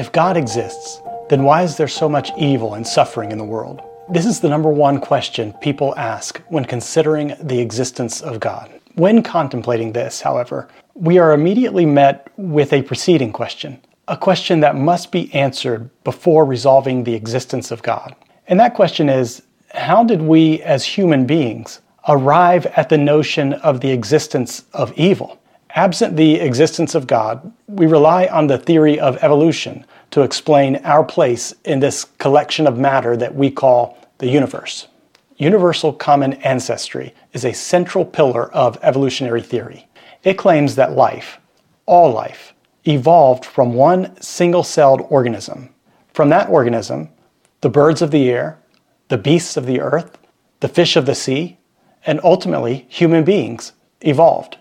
If God exists, then why is there so much evil and suffering in the world? This is the number one question people ask when considering the existence of God. When contemplating this, however, we are immediately met with a preceding question, a question that must be answered before resolving the existence of God. And that question is how did we as human beings arrive at the notion of the existence of evil? Absent the existence of God, we rely on the theory of evolution to explain our place in this collection of matter that we call the universe. Universal common ancestry is a central pillar of evolutionary theory. It claims that life, all life, evolved from one single celled organism. From that organism, the birds of the air, the beasts of the earth, the fish of the sea, and ultimately human beings evolved.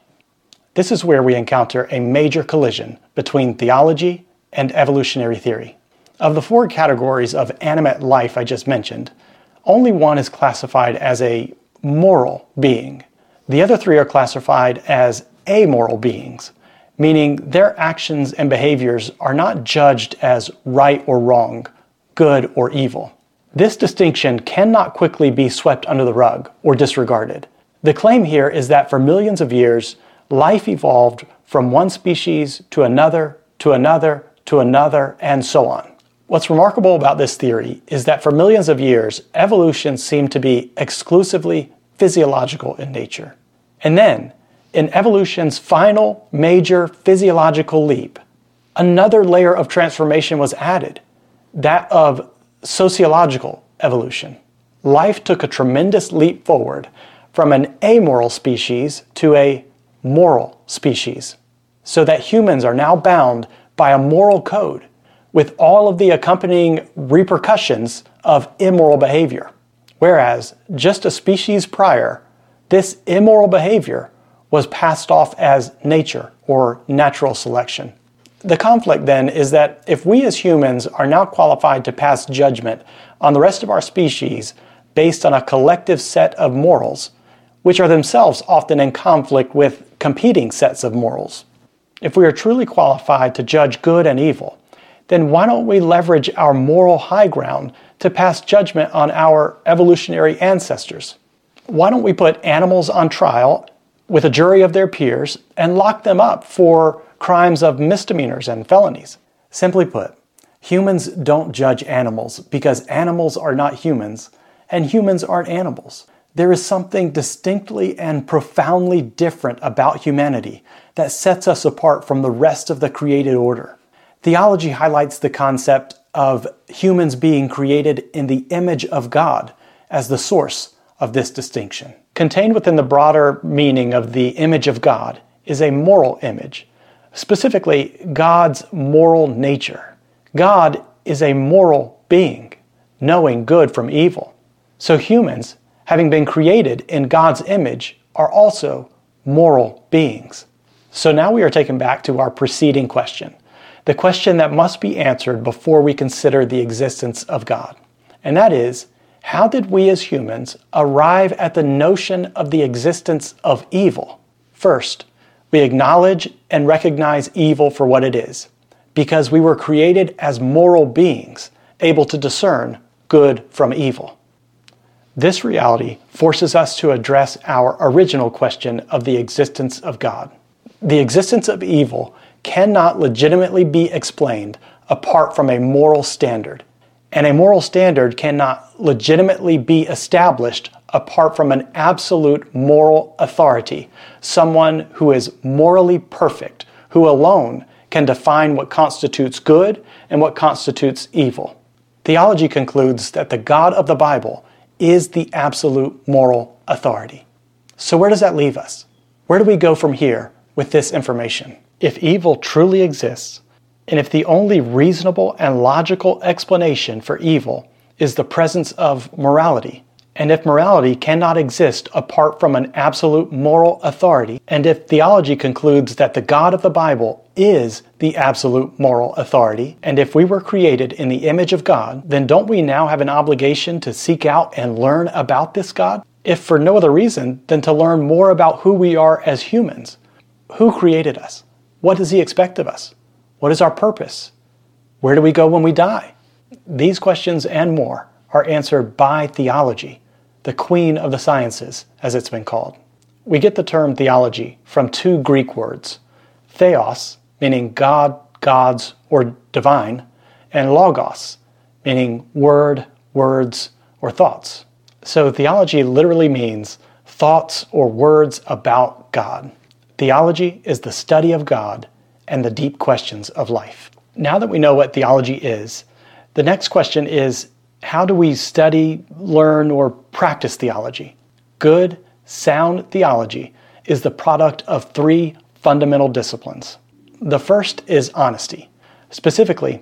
This is where we encounter a major collision between theology and evolutionary theory. Of the four categories of animate life I just mentioned, only one is classified as a moral being. The other three are classified as amoral beings, meaning their actions and behaviors are not judged as right or wrong, good or evil. This distinction cannot quickly be swept under the rug or disregarded. The claim here is that for millions of years, life evolved from one species to another, to another, to another, and so on. What's remarkable about this theory is that for millions of years, evolution seemed to be exclusively physiological in nature. And then, in evolution's final major physiological leap, another layer of transformation was added that of sociological evolution. Life took a tremendous leap forward from an amoral species to a moral species, so that humans are now bound by a moral code with all of the accompanying repercussions of immoral behavior. Whereas just a species prior, this immoral behavior was passed off as nature or natural selection. The conflict then is that if we as humans are now qualified to pass judgment on the rest of our species based on a collective set of morals, which are themselves often in conflict with competing sets of morals, if we are truly qualified to judge good and evil, then why don't we leverage our moral high ground to pass judgment on our evolutionary ancestors? Why don't we put animals on trial with a jury of their peers and lock them up for crimes of misdemeanors and felonies? Simply put, humans don't judge animals because animals are not humans and humans aren't animals. There is something distinctly and profoundly different about humanity that sets us apart from the rest of the created order. Theology highlights the concept of humans being created in the image of God as the source of this distinction. Contained within the broader meaning of the image of God is a moral image, specifically God's moral nature. God is a moral being, knowing good from evil. So humans, having been created in God's image, are also moral beings. So now we are taken back to our preceding question the question that must be answered before we consider the existence of God. And that is, how did we as humans arrive at the notion of the existence of evil? First, we acknowledge and recognize evil for what it is, because we were created as moral beings, able to discern good from evil. This reality forces us to address our original question of the existence of God. The existence of evil cannot legitimately be explained apart from a moral standard. And a moral standard cannot legitimately be established apart from an absolute moral authority, someone who is morally perfect, who alone can define what constitutes good and what constitutes evil. Theology concludes that the God of the Bible is the absolute moral authority. So, where does that leave us? Where do we go from here with this information? If evil truly exists, and if the only reasonable and logical explanation for evil is the presence of morality, and if morality cannot exist apart from an absolute moral authority, and if theology concludes that the God of the Bible is the absolute moral authority, and if we were created in the image of God, then don't we now have an obligation to seek out and learn about this God? If for no other reason than to learn more about who we are as humans. Who created us? What does He expect of us? What is our purpose? Where do we go when we die? These questions and more are answered by theology, the queen of the sciences, as it's been called. We get the term theology from two Greek words theos, meaning God, gods, or divine, and logos, meaning word, words, or thoughts. So theology literally means thoughts or words about God. Theology is the study of God and the deep questions of life. Now that we know what theology is, the next question is how do we study, learn, or practice theology? Good, sound theology is the product of three fundamental disciplines. The first is honesty. Specifically,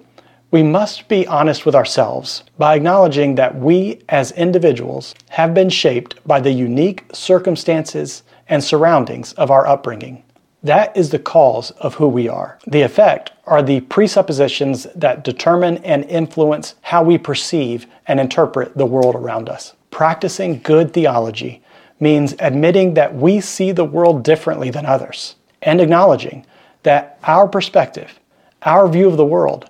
we must be honest with ourselves by acknowledging that we as individuals have been shaped by the unique circumstances and surroundings of our upbringing. That is the cause of who we are. The effect are the presuppositions that determine and influence how we perceive and interpret the world around us. Practicing good theology means admitting that we see the world differently than others and acknowledging that our perspective, our view of the world,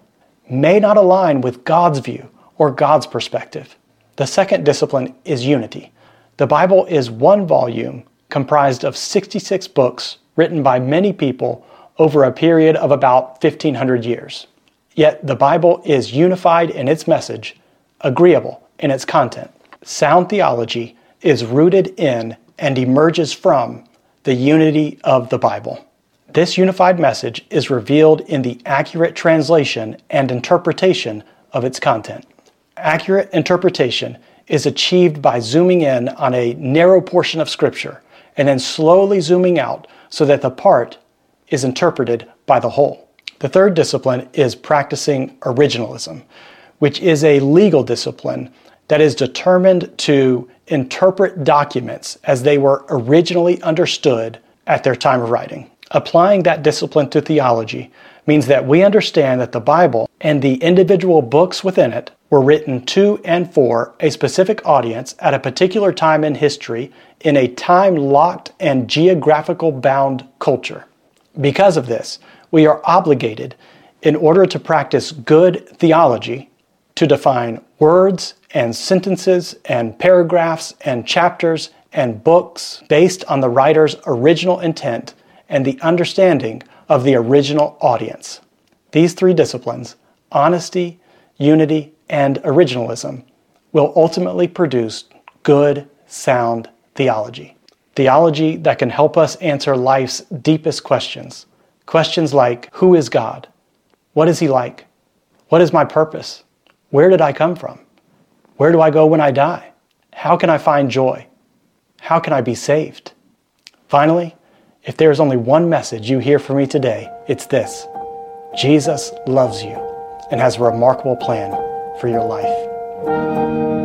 may not align with God's view or God's perspective. The second discipline is unity. The Bible is one volume comprised of 66 books written by many people over a period of about 1500 years. Yet the Bible is unified in its message, agreeable in its content. Sound theology is rooted in and emerges from the unity of the Bible. This unified message is revealed in the accurate translation and interpretation of its content. Accurate interpretation is achieved by zooming in on a narrow portion of Scripture and then slowly zooming out so that the part is interpreted by the whole. The third discipline is practicing originalism, which is a legal discipline that is determined to interpret documents as they were originally understood at their time of writing. Applying that discipline to theology means that we understand that the Bible and the individual books within it were written to and for a specific audience at a particular time in history in a time locked and geographical bound culture. Because of this, we are obligated, in order to practice good theology, to define words and sentences and paragraphs and chapters and books based on the writer's original intent and the understanding of the original audience. These three disciplines, honesty, unity, and originalism, will ultimately produce good, sound theology. Theology that can help us answer life's deepest questions. Questions like Who is God? What is He like? What is my purpose? Where did I come from? Where do I go when I die? How can I find joy? How can I be saved? Finally, if there is only one message you hear from me today, it's this Jesus loves you and has a remarkable plan for your life.